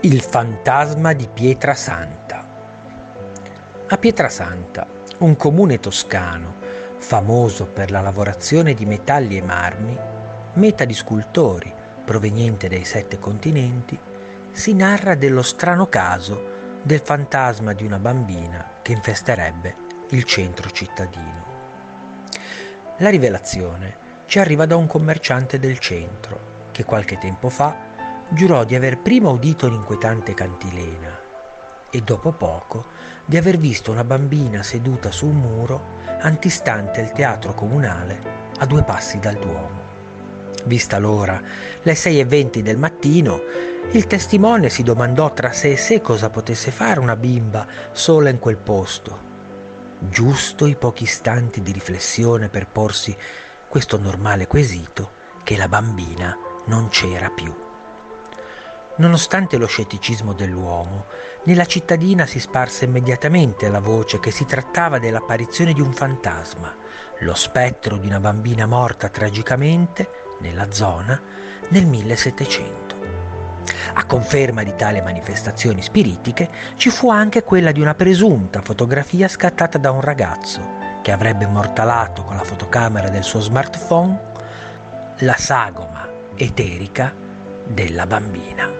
Il fantasma di Pietrasanta. A Pietrasanta, un comune toscano famoso per la lavorazione di metalli e marmi, meta di scultori proveniente dai sette continenti, si narra dello strano caso del fantasma di una bambina che infesterebbe il centro cittadino. La rivelazione ci arriva da un commerciante del centro che qualche tempo fa giurò di aver prima udito l'inquietante cantilena e dopo poco di aver visto una bambina seduta su un muro antistante il teatro comunale a due passi dal Duomo. Vista l'ora, le 6.20 del mattino, il testimone si domandò tra sé e sé cosa potesse fare una bimba sola in quel posto. Giusto i pochi istanti di riflessione per porsi questo normale quesito che la bambina non c'era più. Nonostante lo scetticismo dell'uomo, nella cittadina si sparse immediatamente la voce che si trattava dell'apparizione di un fantasma, lo spettro di una bambina morta tragicamente nella zona nel 1700. A conferma di tale manifestazioni spiritiche ci fu anche quella di una presunta fotografia scattata da un ragazzo che avrebbe mortalato con la fotocamera del suo smartphone la sagoma eterica della bambina.